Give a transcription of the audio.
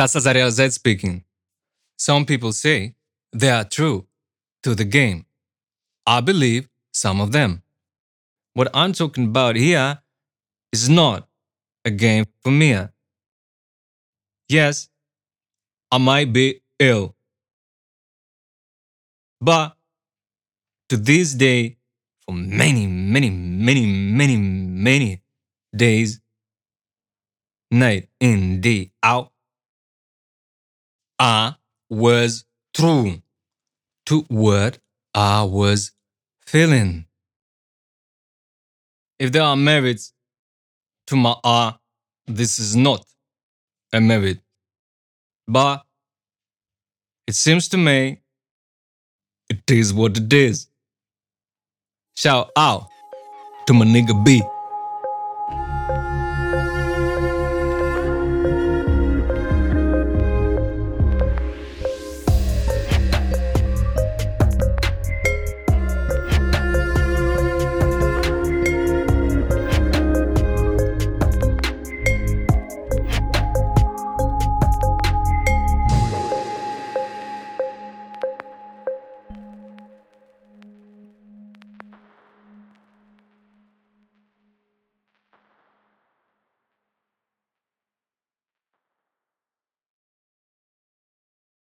That's Azariel Z speaking. Some people say they are true to the game. I believe some of them. What I'm talking about here is not a game for me. Yes, I might be ill. But to this day, for many, many, many, many, many days, night in, day out, I was true to what I was feeling. If there are merits to my art, this is not a merit. But it seems to me it is what it is. Shout out to my nigga B.